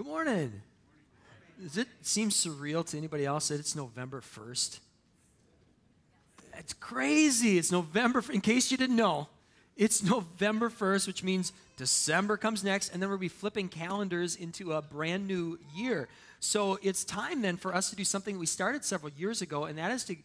Good morning. Does it seem surreal to anybody else that it's November 1st? It's crazy. It's November, in case you didn't know, it's November 1st, which means December comes next, and then we'll be flipping calendars into a brand new year. So it's time then for us to do something we started several years ago, and that is to,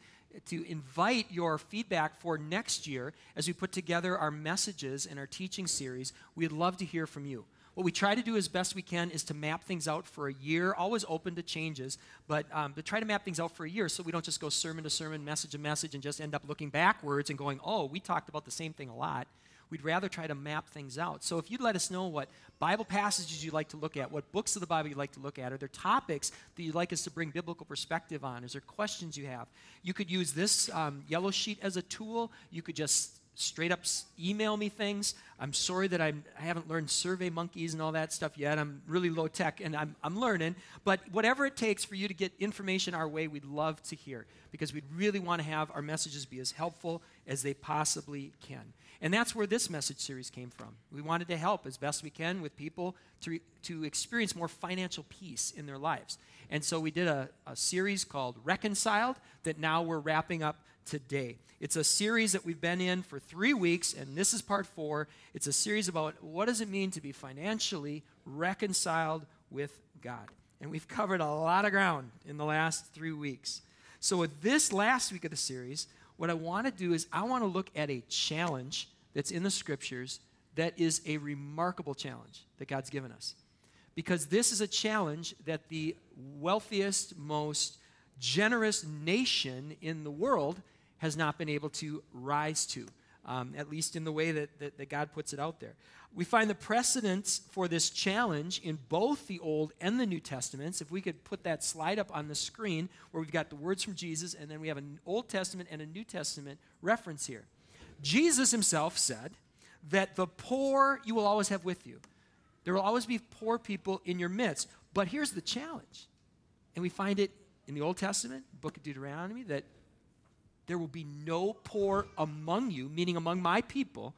to invite your feedback for next year as we put together our messages and our teaching series. We'd love to hear from you. What we try to do as best we can is to map things out for a year, always open to changes, but um, try to map things out for a year so we don't just go sermon to sermon, message to message, and just end up looking backwards and going, oh, we talked about the same thing a lot. We'd rather try to map things out. So if you'd let us know what Bible passages you'd like to look at, what books of the Bible you'd like to look at, are there topics that you'd like us to bring biblical perspective on? Is there questions you have? You could use this um, yellow sheet as a tool. You could just straight up email me things. I'm sorry that I'm, I haven't learned survey monkeys and all that stuff yet. I'm really low tech and I'm, I'm learning. But whatever it takes for you to get information our way, we'd love to hear because we'd really want to have our messages be as helpful as they possibly can. And that's where this message series came from. We wanted to help as best we can with people to, to experience more financial peace in their lives. And so we did a, a series called Reconciled that now we're wrapping up today. It's a series that we've been in for three weeks, and this is part four. It's a series about what does it mean to be financially reconciled with God. And we've covered a lot of ground in the last three weeks. So, with this last week of the series, what I want to do is I want to look at a challenge that's in the scriptures that is a remarkable challenge that God's given us. Because this is a challenge that the wealthiest, most generous nation in the world has not been able to rise to, um, at least in the way that, that, that God puts it out there. We find the precedents for this challenge in both the Old and the New Testaments. If we could put that slide up on the screen where we've got the words from Jesus, and then we have an Old Testament and a New Testament reference here. Jesus himself said that the poor you will always have with you. There will always be poor people in your midst. But here's the challenge. And we find it in the Old Testament, book of Deuteronomy, that there will be no poor among you, meaning among my people.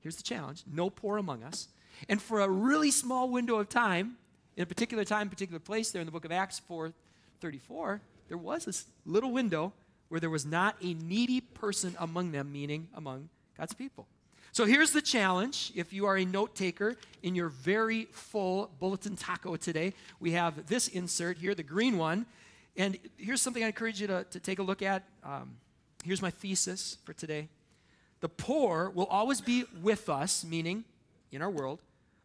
Here's the challenge no poor among us. And for a really small window of time, in a particular time, particular place, there in the book of Acts 4 34, there was this little window where there was not a needy person among them, meaning among God's people. So here's the challenge. If you are a note taker in your very full bulletin taco today, we have this insert here, the green one. And here's something I encourage you to, to take a look at. Um, Here's my thesis for today the poor will always be with us, meaning in our world,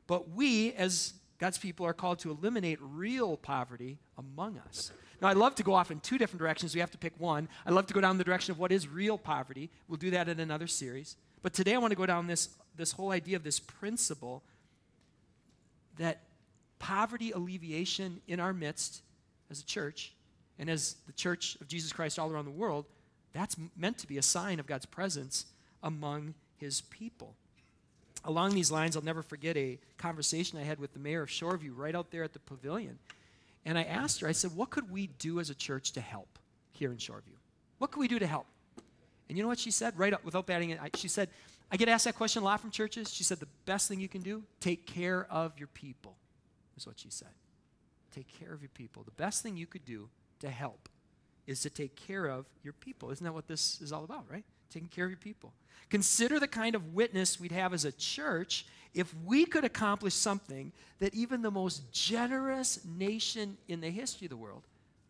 but we, as God's people, are called to eliminate real poverty among us. Now, I'd love to go off in two different directions. We have to pick one. I'd love to go down the direction of what is real poverty. We'll do that in another series. But today I want to go down this, this whole idea of this principle that poverty alleviation in our midst as a church and as the church of Jesus Christ all around the world that's meant to be a sign of God's presence among his people. Along these lines, I'll never forget a conversation I had with the mayor of Shoreview right out there at the pavilion. And I asked her, I said, What could we do as a church to help here in Shoreview? What could we do to help? And you know what she said, right up, without batting it? She said, I get asked that question a lot from churches. She said, The best thing you can do, take care of your people, is what she said. Take care of your people. The best thing you could do to help is to take care of your people. Isn't that what this is all about, right? Taking care of your people. Consider the kind of witness we'd have as a church if we could accomplish something that even the most generous nation in the history of the world,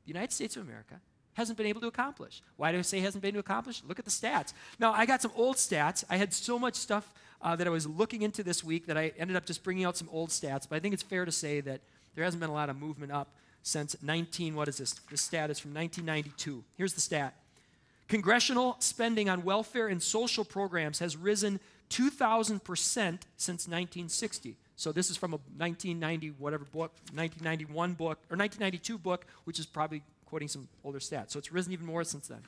the United States of America, hasn't been able to accomplish. Why do I say hasn't been able to accomplish? Look at the stats. Now, I got some old stats. I had so much stuff uh, that I was looking into this week that I ended up just bringing out some old stats, but I think it's fair to say that there hasn't been a lot of movement up since 19, what is this? The stat is from 1992. Here's the stat Congressional spending on welfare and social programs has risen 2,000% since 1960. So this is from a 1990 whatever book, 1991 book, or 1992 book, which is probably quoting some older stats. So it's risen even more since then.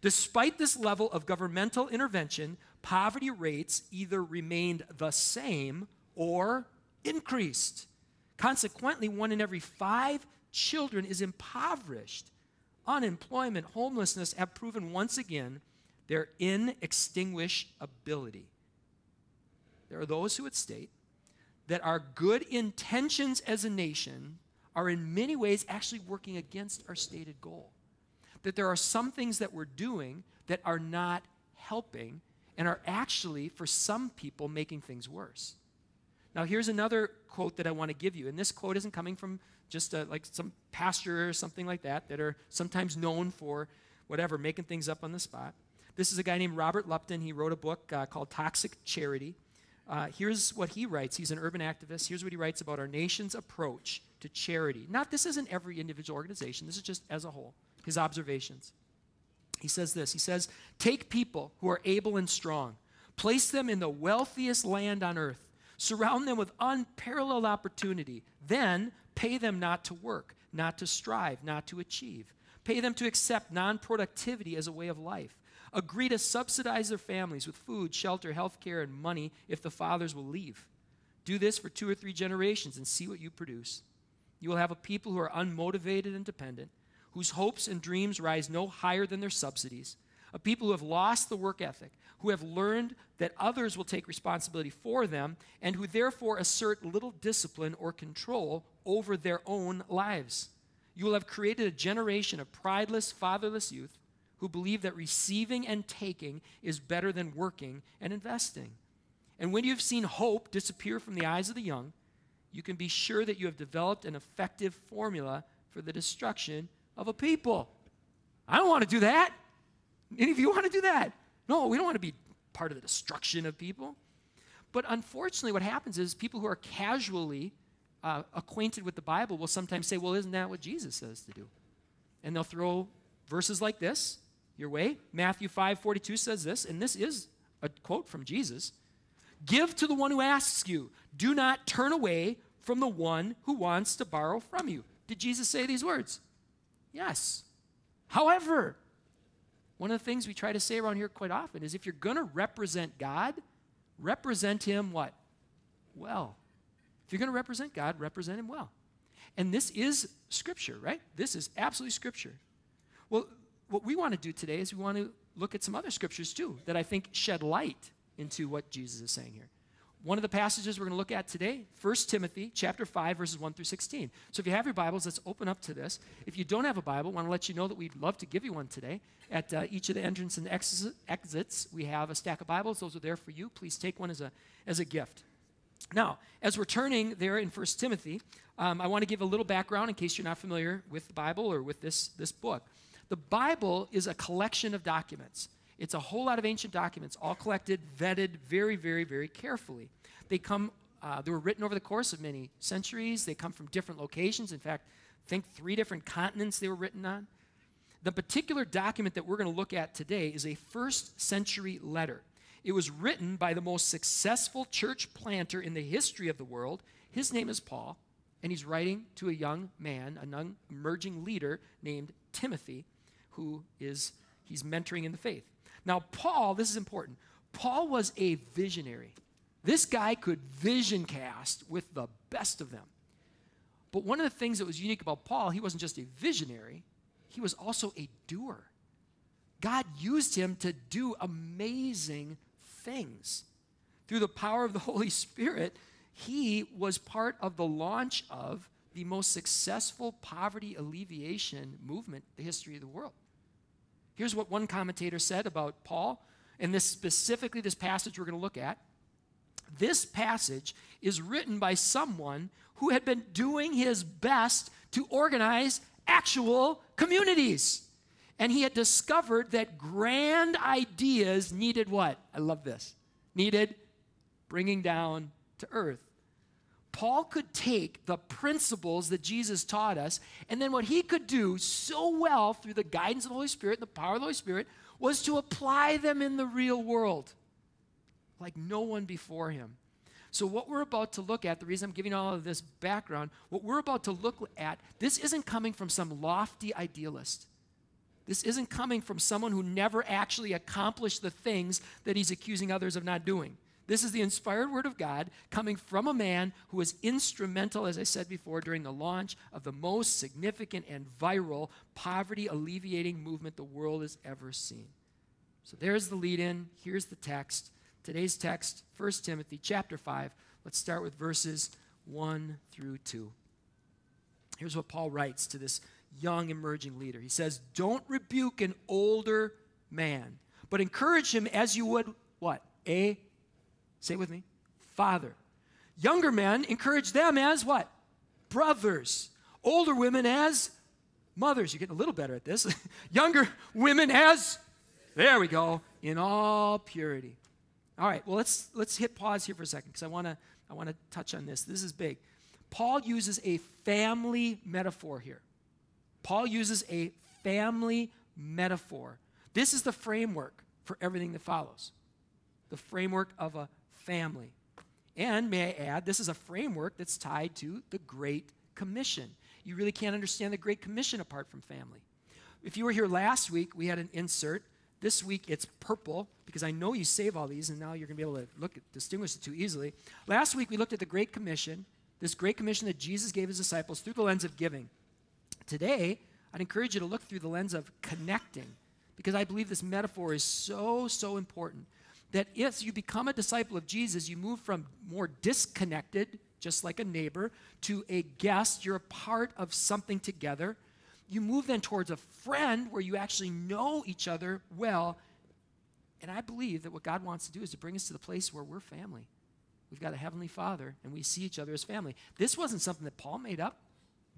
Despite this level of governmental intervention, poverty rates either remained the same or increased. Consequently, one in every five children is impoverished. Unemployment, homelessness have proven once again their inextinguishability. There are those who would state that our good intentions as a nation are in many ways actually working against our stated goal. That there are some things that we're doing that are not helping and are actually, for some people, making things worse. Now, here's another quote that I want to give you. And this quote isn't coming from just a, like some pastor or something like that, that are sometimes known for whatever, making things up on the spot. This is a guy named Robert Lupton. He wrote a book uh, called Toxic Charity. Uh, here's what he writes. He's an urban activist. Here's what he writes about our nation's approach to charity. Not this isn't every individual organization, this is just as a whole. His observations. He says this He says, Take people who are able and strong, place them in the wealthiest land on earth, surround them with unparalleled opportunity, then pay them not to work, not to strive, not to achieve. Pay them to accept non productivity as a way of life agree to subsidize their families with food, shelter, health care, and money if the fathers will leave. Do this for two or three generations and see what you produce. You will have a people who are unmotivated and dependent, whose hopes and dreams rise no higher than their subsidies, a people who have lost the work ethic, who have learned that others will take responsibility for them, and who therefore assert little discipline or control over their own lives. You will have created a generation of prideless, fatherless youth who believe that receiving and taking is better than working and investing. And when you've seen hope disappear from the eyes of the young, you can be sure that you have developed an effective formula for the destruction of a people. I don't want to do that. Any of you want to do that? No, we don't want to be part of the destruction of people. But unfortunately, what happens is people who are casually uh, acquainted with the Bible will sometimes say, well, isn't that what Jesus says to do? And they'll throw verses like this your way. Matthew 5 42 says this, and this is a quote from Jesus Give to the one who asks you, do not turn away from the one who wants to borrow from you. Did Jesus say these words? Yes. However, one of the things we try to say around here quite often is if you're going to represent God, represent Him what? Well. If you're going to represent God, represent Him well. And this is Scripture, right? This is absolutely Scripture. Well, what we want to do today is we want to look at some other scriptures too that I think shed light into what Jesus is saying here. One of the passages we're going to look at today, 1 Timothy chapter 5 verses 1 through 16. So if you have your Bibles, let's open up to this. If you don't have a Bible, I want to let you know that we'd love to give you one today. At uh, each of the entrance and exits, we have a stack of Bibles. Those are there for you. Please take one as a, as a gift. Now, as we're turning there in 1 Timothy, um, I want to give a little background in case you're not familiar with the Bible or with this, this book. The Bible is a collection of documents. It's a whole lot of ancient documents, all collected, vetted very, very, very carefully. They come, uh, they were written over the course of many centuries. They come from different locations. In fact, think three different continents they were written on. The particular document that we're going to look at today is a first century letter. It was written by the most successful church planter in the history of the world. His name is Paul, and he's writing to a young man, a young emerging leader named Timothy who is he's mentoring in the faith. Now, Paul, this is important. Paul was a visionary. This guy could vision cast with the best of them. But one of the things that was unique about Paul, he wasn't just a visionary, he was also a doer. God used him to do amazing things. Through the power of the Holy Spirit, he was part of the launch of the most successful poverty alleviation movement in the history of the world. Here's what one commentator said about Paul, and this specifically this passage we're going to look at. This passage is written by someone who had been doing his best to organize actual communities. And he had discovered that grand ideas needed what? I love this. Needed bringing down to earth. Paul could take the principles that Jesus taught us, and then what he could do so well through the guidance of the Holy Spirit and the power of the Holy Spirit was to apply them in the real world like no one before him. So, what we're about to look at, the reason I'm giving all of this background, what we're about to look at, this isn't coming from some lofty idealist. This isn't coming from someone who never actually accomplished the things that he's accusing others of not doing. This is the inspired word of God coming from a man who was instrumental, as I said before, during the launch of the most significant and viral poverty alleviating movement the world has ever seen. So there's the lead in. Here's the text. Today's text, 1 Timothy chapter 5. Let's start with verses 1 through 2. Here's what Paul writes to this young emerging leader. He says, Don't rebuke an older man, but encourage him as you would what? A, say it with me, father. Younger men, encourage them as what? Brothers. Older women as mothers. You're getting a little better at this. Younger women as, there we go, in all purity. All right, well, let's, let's hit pause here for a second because I want to I wanna touch on this. This is big. Paul uses a family metaphor here. Paul uses a family metaphor. This is the framework for everything that follows the framework of a family. And may I add, this is a framework that's tied to the Great Commission. You really can't understand the Great Commission apart from family. If you were here last week, we had an insert. This week it's purple because I know you save all these and now you're going to be able to look at, distinguish the two easily. Last week we looked at the Great Commission, this Great Commission that Jesus gave his disciples through the lens of giving. Today, I'd encourage you to look through the lens of connecting because I believe this metaphor is so, so important that if you become a disciple of Jesus, you move from more disconnected, just like a neighbor, to a guest. You're a part of something together. You move then towards a friend where you actually know each other well. And I believe that what God wants to do is to bring us to the place where we're family. We've got a Heavenly Father, and we see each other as family. This wasn't something that Paul made up.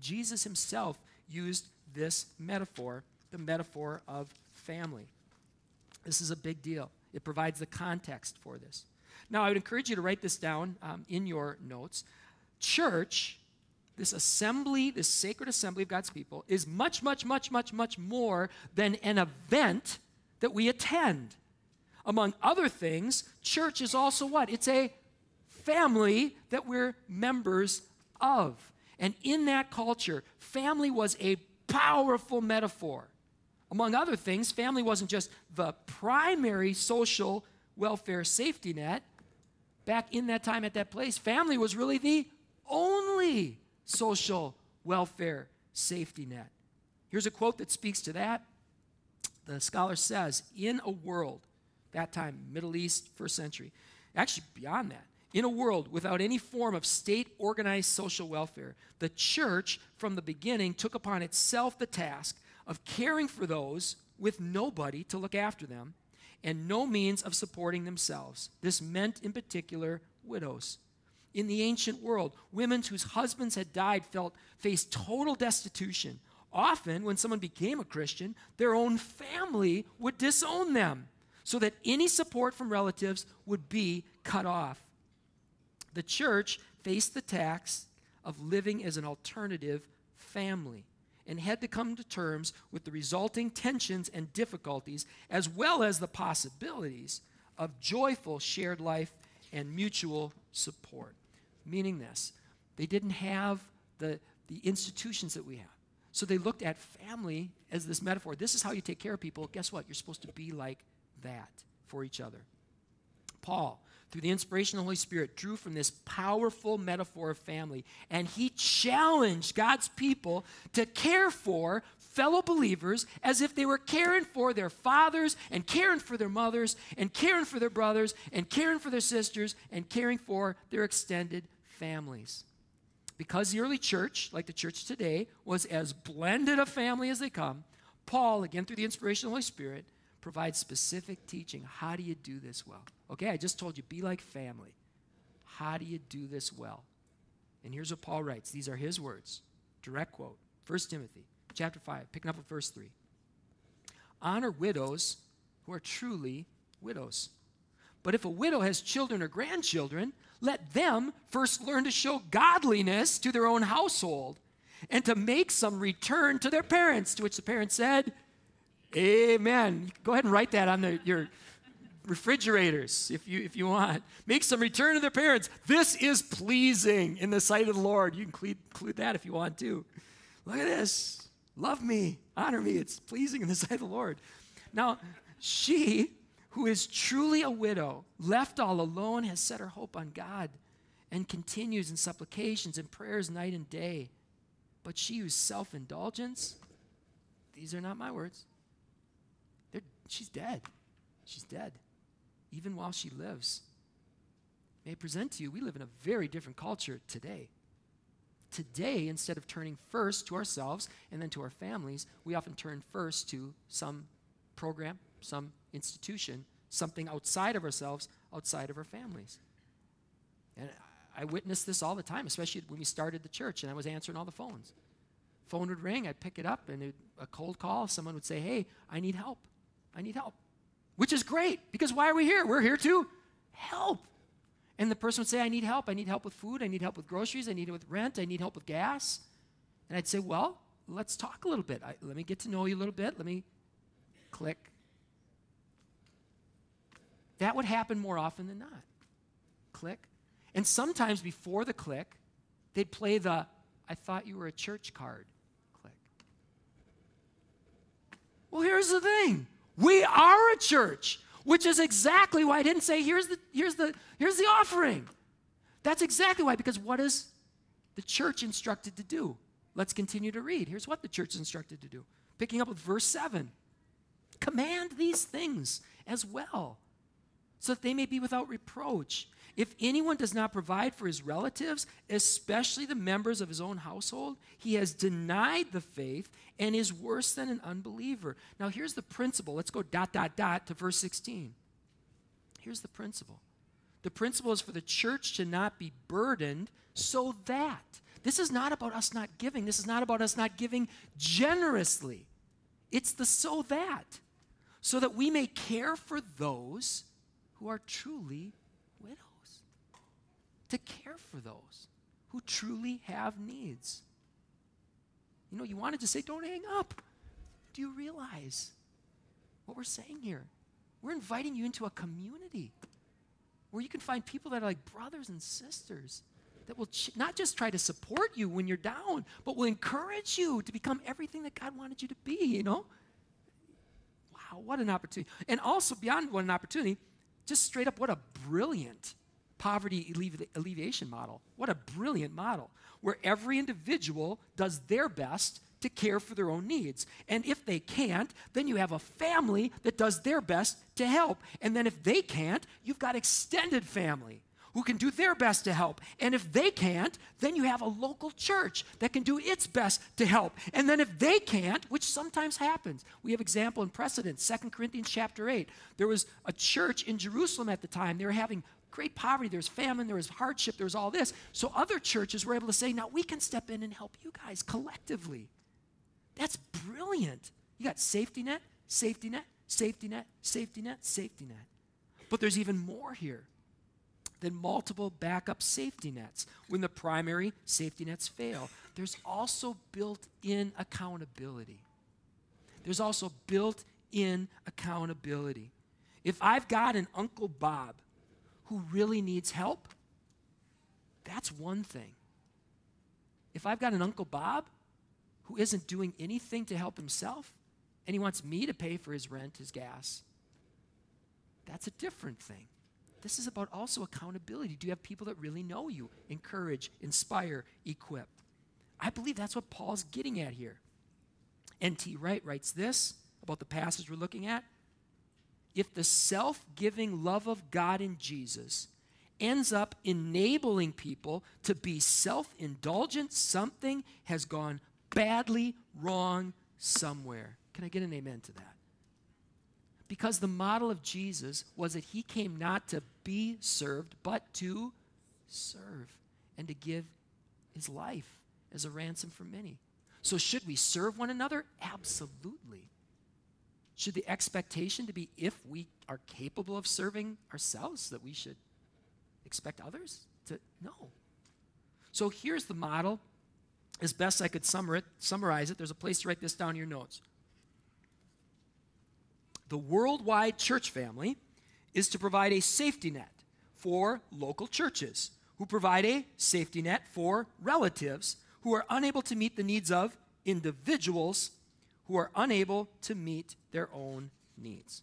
Jesus himself used this metaphor, the metaphor of family. This is a big deal. It provides the context for this. Now, I would encourage you to write this down um, in your notes. Church, this assembly, this sacred assembly of God's people, is much, much, much, much, much more than an event that we attend. Among other things, church is also what? It's a family that we're members of. And in that culture, family was a powerful metaphor. Among other things, family wasn't just the primary social welfare safety net. Back in that time at that place, family was really the only social welfare safety net. Here's a quote that speaks to that. The scholar says, In a world, that time, Middle East, first century, actually beyond that, in a world without any form of state organized social welfare, the church from the beginning took upon itself the task of caring for those with nobody to look after them and no means of supporting themselves. This meant, in particular, widows. In the ancient world, women whose husbands had died felt faced total destitution. Often, when someone became a Christian, their own family would disown them so that any support from relatives would be cut off. The church faced the tax of living as an alternative family and had to come to terms with the resulting tensions and difficulties, as well as the possibilities of joyful shared life and mutual support. Meaning this, they didn't have the, the institutions that we have. So they looked at family as this metaphor. This is how you take care of people. Guess what? You're supposed to be like that for each other. Paul through the inspiration of the Holy Spirit, drew from this powerful metaphor of family. And he challenged God's people to care for fellow believers as if they were caring for their fathers and caring for their mothers and caring for their brothers and caring for their sisters and caring for their extended families. Because the early church, like the church today, was as blended a family as they come, Paul, again through the inspiration of the Holy Spirit, provides specific teaching. How do you do this well? Okay, I just told you, be like family. How do you do this well? And here's what Paul writes. These are his words. Direct quote. 1 Timothy chapter 5, picking up at verse 3. Honor widows who are truly widows. But if a widow has children or grandchildren, let them first learn to show godliness to their own household and to make some return to their parents. To which the parents said, Amen. Go ahead and write that on the, your refrigerators if you, if you want. Make some return to their parents. This is pleasing in the sight of the Lord. You can include, that if you want to. Look at this. Love me, honor me. It's pleasing in the sight of the Lord. Now, she who is truly a widow, left all alone, has set her hope on God and continues in supplications and prayers night and day. But she whose self indulgence, these are not my words, she's dead. She's dead even while she lives. May I present to you, we live in a very different culture today. today, instead of turning first to ourselves and then to our families, we often turn first to some program, some institution, something outside of ourselves, outside of our families. And I witnessed this all the time, especially when we started the church and I was answering all the phones. Phone would ring, I'd pick it up, and it, a cold call, someone would say, Hey, I need help. I need help. Which is great, because why are we here? We're here to help. And the person would say, I need help. I need help with food. I need help with groceries. I need help with rent. I need help with gas. And I'd say, Well, let's talk a little bit. I, let me get to know you a little bit. Let me click. That would happen more often than not. Click. And sometimes before the click, they'd play the I thought you were a church card click. Well, here's the thing we are a church, which is exactly why I didn't say here's the, here's the, here's the offering. That's exactly why, because what is the church instructed to do? Let's continue to read. Here's what the church is instructed to do. Picking up with verse 7 Command these things as well, so that they may be without reproach. If anyone does not provide for his relatives, especially the members of his own household, he has denied the faith and is worse than an unbeliever. Now, here's the principle. Let's go dot, dot, dot to verse 16. Here's the principle the principle is for the church to not be burdened so that. This is not about us not giving. This is not about us not giving generously. It's the so that. So that we may care for those who are truly to care for those who truly have needs. You know, you wanted to say, don't hang up. Do you realize what we're saying here? We're inviting you into a community where you can find people that are like brothers and sisters that will ch- not just try to support you when you're down, but will encourage you to become everything that God wanted you to be, you know? Wow, what an opportunity. And also, beyond what an opportunity, just straight up, what a brilliant poverty alleviation model. What a brilliant model, where every individual does their best to care for their own needs. And if they can't, then you have a family that does their best to help. And then if they can't, you've got extended family who can do their best to help. And if they can't, then you have a local church that can do its best to help. And then if they can't, which sometimes happens, we have example and precedent. 2 Corinthians chapter 8. There was a church in Jerusalem at the time. They were having great poverty, there's famine, there was hardship, there was all this. So other churches were able to say, now we can step in and help you guys collectively. That's brilliant. You got safety net, safety net, safety net, safety net, safety net. But there's even more here than multiple backup safety nets when the primary safety nets fail. There's also built in accountability. There's also built in accountability. If I've got an Uncle Bob who really needs help, that's one thing. If I've got an Uncle Bob who isn't doing anything to help himself and he wants me to pay for his rent, his gas, that's a different thing. This is about also accountability. Do you have people that really know you? Encourage, inspire, equip. I believe that's what Paul's getting at here. N.T. Wright writes this about the passage we're looking at if the self giving love of God in Jesus ends up enabling people to be self indulgent, something has gone badly wrong somewhere. Can I get an amen to that? Because the model of Jesus was that he came not to be served, but to serve and to give his life as a ransom for many. So, should we serve one another? Absolutely. Should the expectation to be if we are capable of serving ourselves that we should expect others to no. So here's the model as best I could summarize it. There's a place to write this down in your notes. The worldwide church family is to provide a safety net for local churches who provide a safety net for relatives who are unable to meet the needs of individuals who are unable to meet their own needs.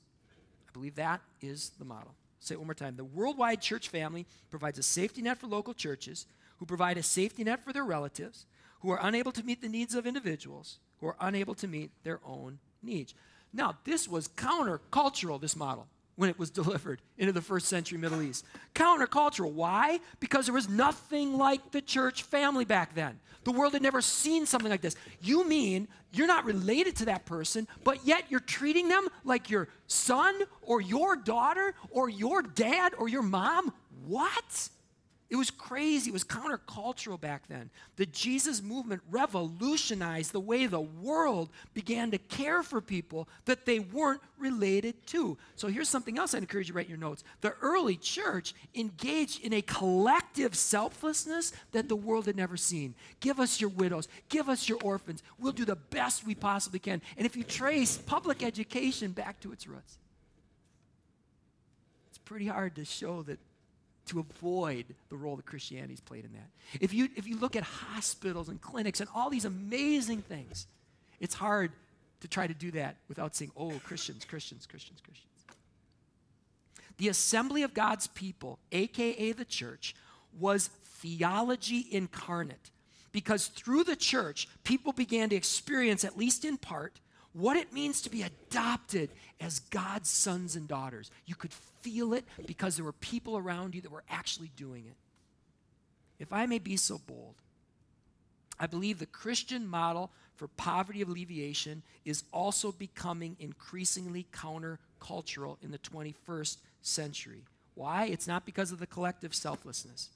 I believe that is the model. Say it one more time. The worldwide church family provides a safety net for local churches who provide a safety net for their relatives who are unable to meet the needs of individuals who are unable to meet their own needs. Now, this was countercultural, this model. When it was delivered into the first century Middle East. Countercultural. Why? Because there was nothing like the church family back then. The world had never seen something like this. You mean you're not related to that person, but yet you're treating them like your son or your daughter or your dad or your mom? What? It was crazy. It was countercultural back then. The Jesus movement revolutionized the way the world began to care for people that they weren't related to. So here's something else I'd encourage you to write your notes. The early church engaged in a collective selflessness that the world had never seen. Give us your widows, give us your orphans. We'll do the best we possibly can. And if you trace public education back to its roots, it's pretty hard to show that to avoid the role that Christianity's played in that. If you, if you look at hospitals and clinics and all these amazing things, it's hard to try to do that without saying, oh, Christians, Christians, Christians, Christians. The assembly of God's people, aka the church, was theology incarnate. Because through the church, people began to experience, at least in part, what it means to be adopted as God's sons and daughters. You could feel it because there were people around you that were actually doing it. If I may be so bold, I believe the Christian model for poverty alleviation is also becoming increasingly countercultural in the 21st century. Why? It's not because of the collective selflessness.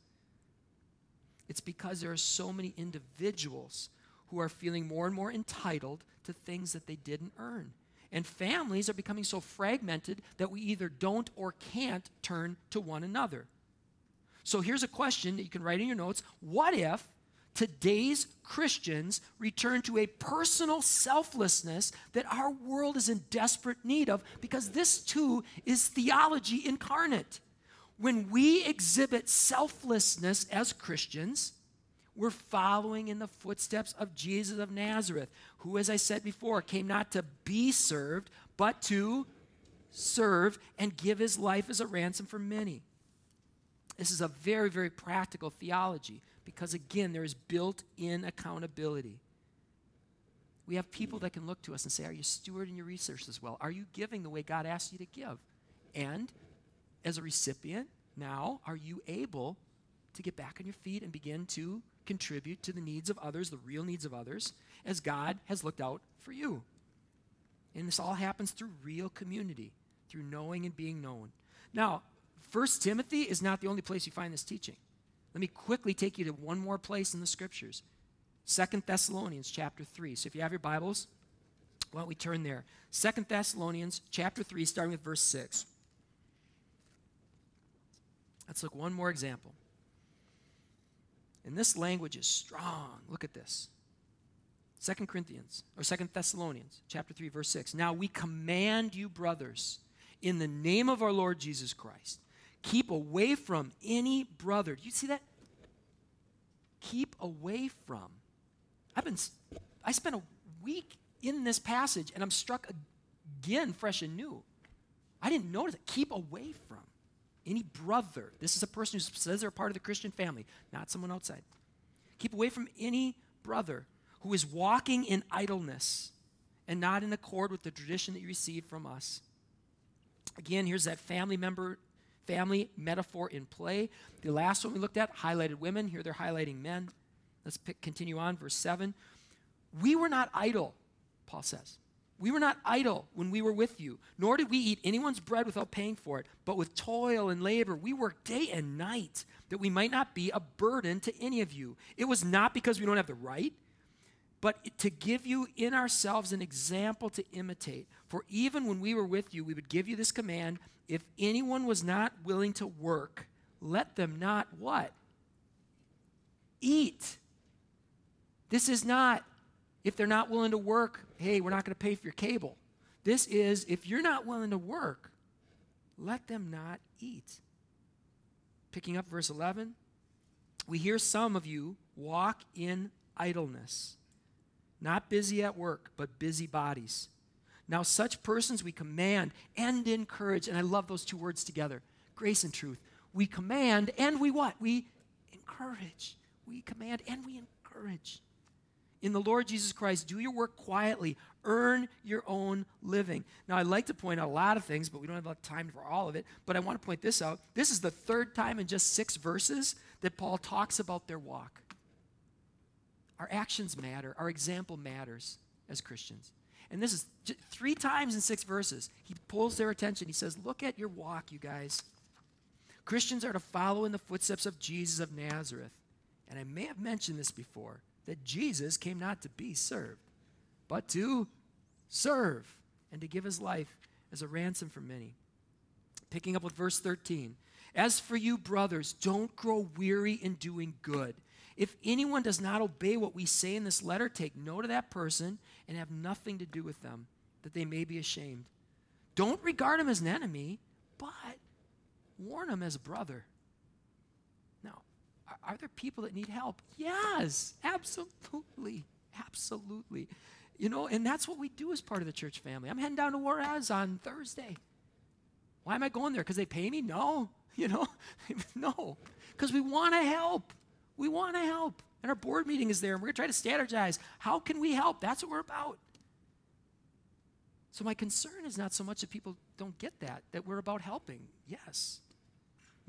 It's because there are so many individuals who are feeling more and more entitled things that they didn't earn. And families are becoming so fragmented that we either don't or can't turn to one another. So here's a question that you can write in your notes What if today's Christians return to a personal selflessness that our world is in desperate need of? Because this too is theology incarnate. When we exhibit selflessness as Christians, we're following in the footsteps of Jesus of Nazareth, who, as I said before, came not to be served, but to serve and give his life as a ransom for many. This is a very, very practical theology because, again, there is built in accountability. We have people that can look to us and say, Are you stewarding your resources well? Are you giving the way God asked you to give? And as a recipient, now, are you able to get back on your feet and begin to contribute to the needs of others, the real needs of others, as God has looked out for you. And this all happens through real community, through knowing and being known. Now, First Timothy is not the only place you find this teaching. Let me quickly take you to one more place in the scriptures. Second Thessalonians chapter 3. So if you have your Bibles, why don't we turn there? Second Thessalonians chapter 3, starting with verse 6. Let's look one more example. And this language is strong. Look at this. Second Corinthians or Second Thessalonians chapter 3 verse 6. Now we command you brothers in the name of our Lord Jesus Christ keep away from any brother. Do you see that? Keep away from. I've been I spent a week in this passage and I'm struck again fresh and new. I didn't notice it. Keep away from any brother. This is a person who says they're part of the Christian family, not someone outside. Keep away from any brother who is walking in idleness and not in accord with the tradition that you received from us. Again, here's that family member, family metaphor in play. The last one we looked at highlighted women. Here they're highlighting men. Let's pick, continue on, verse 7. We were not idle, Paul says. We were not idle when we were with you, nor did we eat anyone's bread without paying for it, but with toil and labor we worked day and night that we might not be a burden to any of you. It was not because we don't have the right, but to give you in ourselves an example to imitate. For even when we were with you, we would give you this command if anyone was not willing to work, let them not what? Eat. This is not if they're not willing to work, hey, we're not going to pay for your cable. This is if you're not willing to work, let them not eat. Picking up verse 11, we hear some of you walk in idleness, not busy at work, but busy bodies. Now, such persons we command and encourage, and I love those two words together grace and truth. We command and we what? We encourage. We command and we encourage in the Lord Jesus Christ. Do your work quietly. Earn your own living. Now, I'd like to point out a lot of things, but we don't have enough time for all of it. But I want to point this out. This is the third time in just six verses that Paul talks about their walk. Our actions matter, our example matters as Christians. And this is three times in six verses. He pulls their attention. He says, Look at your walk, you guys. Christians are to follow in the footsteps of Jesus of Nazareth. And I may have mentioned this before that Jesus came not to be served, but to serve and to give his life as a ransom for many. Picking up with verse 13. As for you, brothers, don't grow weary in doing good. If anyone does not obey what we say in this letter, take note of that person and have nothing to do with them, that they may be ashamed. Don't regard him as an enemy, but warn him as a brother. Are, there people that need help? Yes, absolutely. Absolutely. You know, and that's what we do as part of the church family. I'm heading down to Juarez on Thursday. Why am I going there? Because they pay me? No. You know, no. Because we want to help. We want to help. And our board meeting is there, and we're going to try to strategize. How can we help? That's what we're about. So, my concern is not so much that people don't get that, that we're about helping. Yes.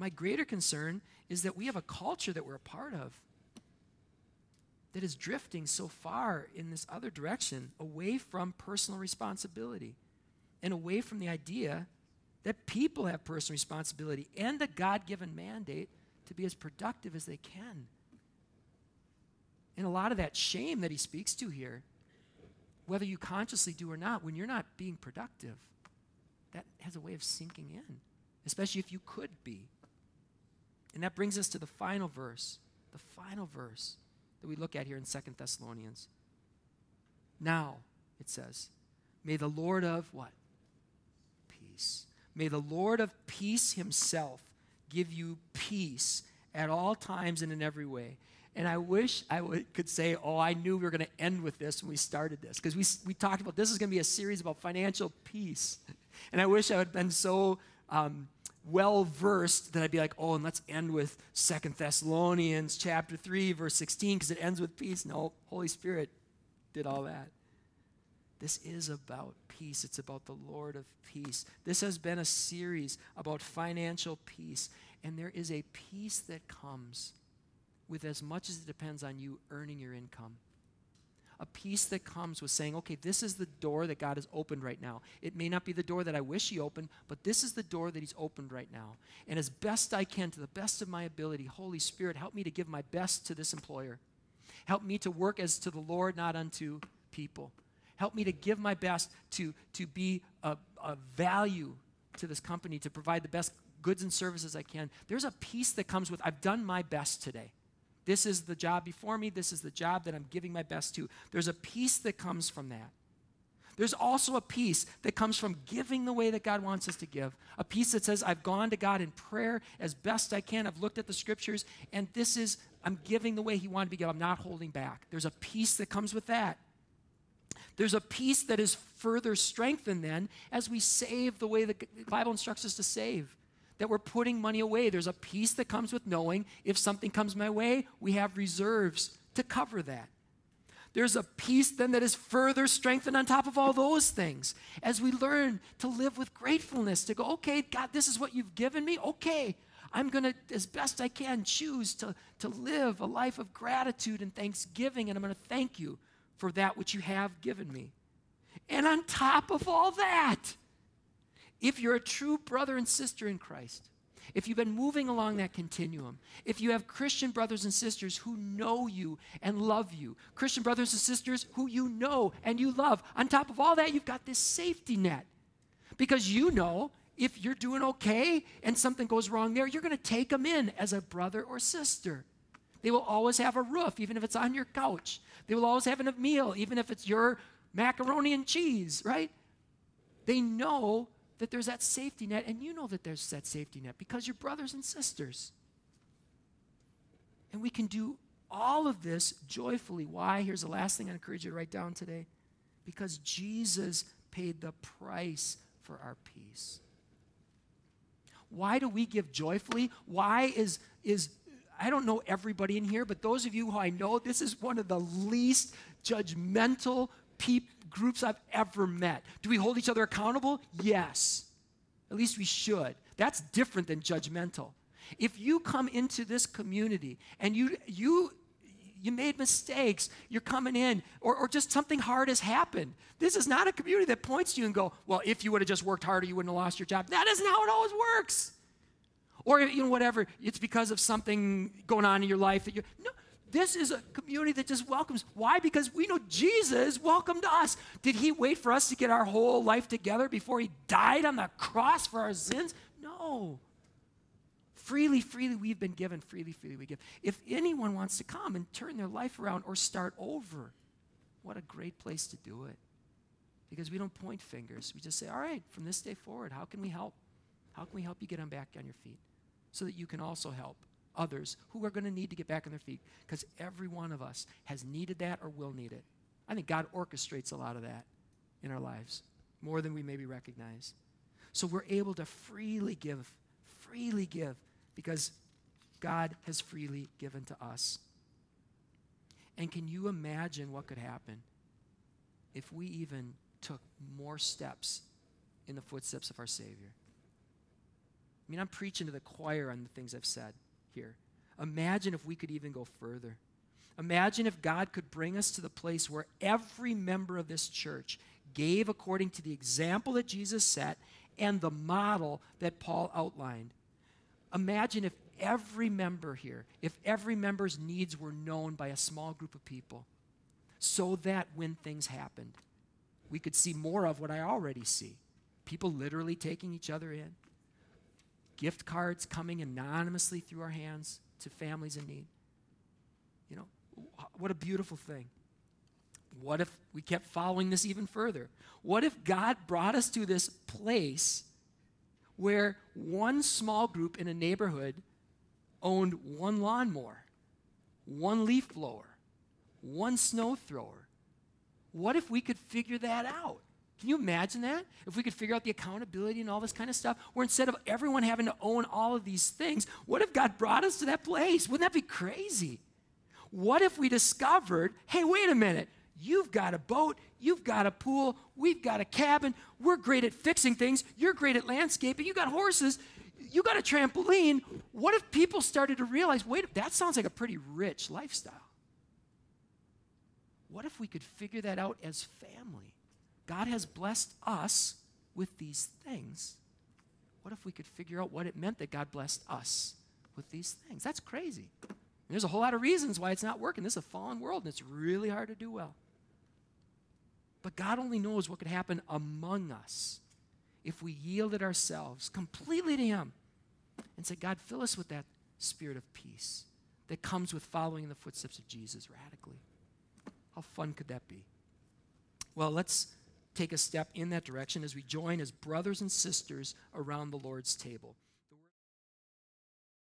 My greater concern is that we have a culture that we're a part of that is drifting so far in this other direction, away from personal responsibility and away from the idea that people have personal responsibility and the God given mandate to be as productive as they can. And a lot of that shame that he speaks to here, whether you consciously do or not, when you're not being productive, that has a way of sinking in, especially if you could be. And that brings us to the final verse, the final verse that we look at here in Second Thessalonians. Now, it says, may the Lord of what? Peace. May the Lord of peace himself give you peace at all times and in every way. And I wish I would, could say, oh, I knew we were going to end with this when we started this. Because we, we talked about this is going to be a series about financial peace. And I wish I had been so um, well versed that I'd be like, oh, and let's end with Second Thessalonians chapter 3, verse 16, because it ends with peace. No, Holy Spirit did all that. This is about peace. It's about the Lord of peace. This has been a series about financial peace, and there is a peace that comes with as much as it depends on you earning your income a peace that comes with saying, okay, this is the door that God has opened right now. It may not be the door that I wish He opened, but this is the door that He's opened right now. And as best I can, to the best of my ability, Holy Spirit, help me to give my best to this employer. Help me to work as to the Lord, not unto people. Help me to give my best to, to be a, a value to this company, to provide the best goods and services I can. There's a peace that comes with, I've done my best today. This is the job before me. This is the job that I'm giving my best to. There's a peace that comes from that. There's also a peace that comes from giving the way that God wants us to give. A peace that says, I've gone to God in prayer as best I can. I've looked at the scriptures, and this is, I'm giving the way He wanted to give. I'm not holding back. There's a peace that comes with that. There's a peace that is further strengthened then as we save the way that the Bible instructs us to save that we're putting money away. There's a peace that comes with knowing if something comes my way, we have reserves to cover that. There's a peace then that is further strengthened on top of all those things as we learn to live with gratefulness, to go, okay, God, this is what you've given me. Okay, I'm going to, as best I can, choose to, to live a life of gratitude and thanksgiving, and I'm going to thank you for that which you have given me. And on top of all that, if you're a true brother and sister in Christ, if you've been moving along that continuum, if you have Christian brothers and sisters who know you and love you, Christian brothers and sisters who you know and you love, on top of all that, you've got this safety net. Because you know if you're doing okay and something goes wrong there, you're going to take them in as a brother or sister. They will always have a roof, even if it's on your couch. They will always have a meal, even if it's your macaroni and cheese, right? They know that there's that safety net, and you know that there's that safety net because you're brothers and sisters. And we can do all of this joyfully. Why? Here's the last thing I encourage you to write down today because Jesus paid the price for our peace. Why do we give joyfully? Why is, is I don't know everybody in here, but those of you who I know, this is one of the least judgmental peop- groups I've ever met. Do we hold each other accountable? Yes. At least we should. That's different than judgmental. If you come into this community and you you you made mistakes, you're coming in, or, or just something hard has happened. This is not a community that points to you and go, well, if you would have just worked harder, you wouldn't have lost your job. That isn't how it always works. Or you know, whatever, it's because of something going on in your life that you no. This is a community that just welcomes. Why? Because we know Jesus welcomed us. Did he wait for us to get our whole life together before he died on the cross for our sins? No. Freely, freely we've been given, freely, freely we give. If anyone wants to come and turn their life around or start over, what a great place to do it. Because we don't point fingers. We just say, all right, from this day forward, how can we help? How can we help you get on back on your feet? So that you can also help others who are going to need to get back on their feet. Because every one of us has needed that or will need it. I think God orchestrates a lot of that in our lives, more than we maybe recognize. So we're able to freely give, freely give because God has freely given to us. And can you imagine what could happen if we even took more steps in the footsteps of our Savior? I mean, I'm preaching to the choir on the things I've said here. Imagine if we could even go further. Imagine if God could bring us to the place where every member of this church gave according to the example that Jesus set and the model that Paul outlined. Imagine if every member here, if every member's needs were known by a small group of people, so that when things happened, we could see more of what I already see people literally taking each other in, gift cards coming anonymously through our hands to families in need. You know, what a beautiful thing. What if we kept following this even further? What if God brought us to this place where one small group in a neighborhood owned one lawnmower, one leaf blower, one snow thrower. What if we could figure that out? Can you imagine that? If we could figure out the accountability and all this kind of stuff, where instead of everyone having to own all of these things, what if God brought us to that place? Wouldn't that be crazy? What if we discovered, hey, wait a minute, You've got a boat, you've got a pool, we've got a cabin, we're great at fixing things, you're great at landscaping, you got horses, you got a trampoline. What if people started to realize, wait, that sounds like a pretty rich lifestyle? What if we could figure that out as family? God has blessed us with these things. What if we could figure out what it meant that God blessed us with these things? That's crazy. And there's a whole lot of reasons why it's not working. This is a fallen world, and it's really hard to do well. But God only knows what could happen among us if we yielded ourselves completely to Him and said, God, fill us with that spirit of peace that comes with following in the footsteps of Jesus radically. How fun could that be? Well, let's take a step in that direction as we join as brothers and sisters around the Lord's table.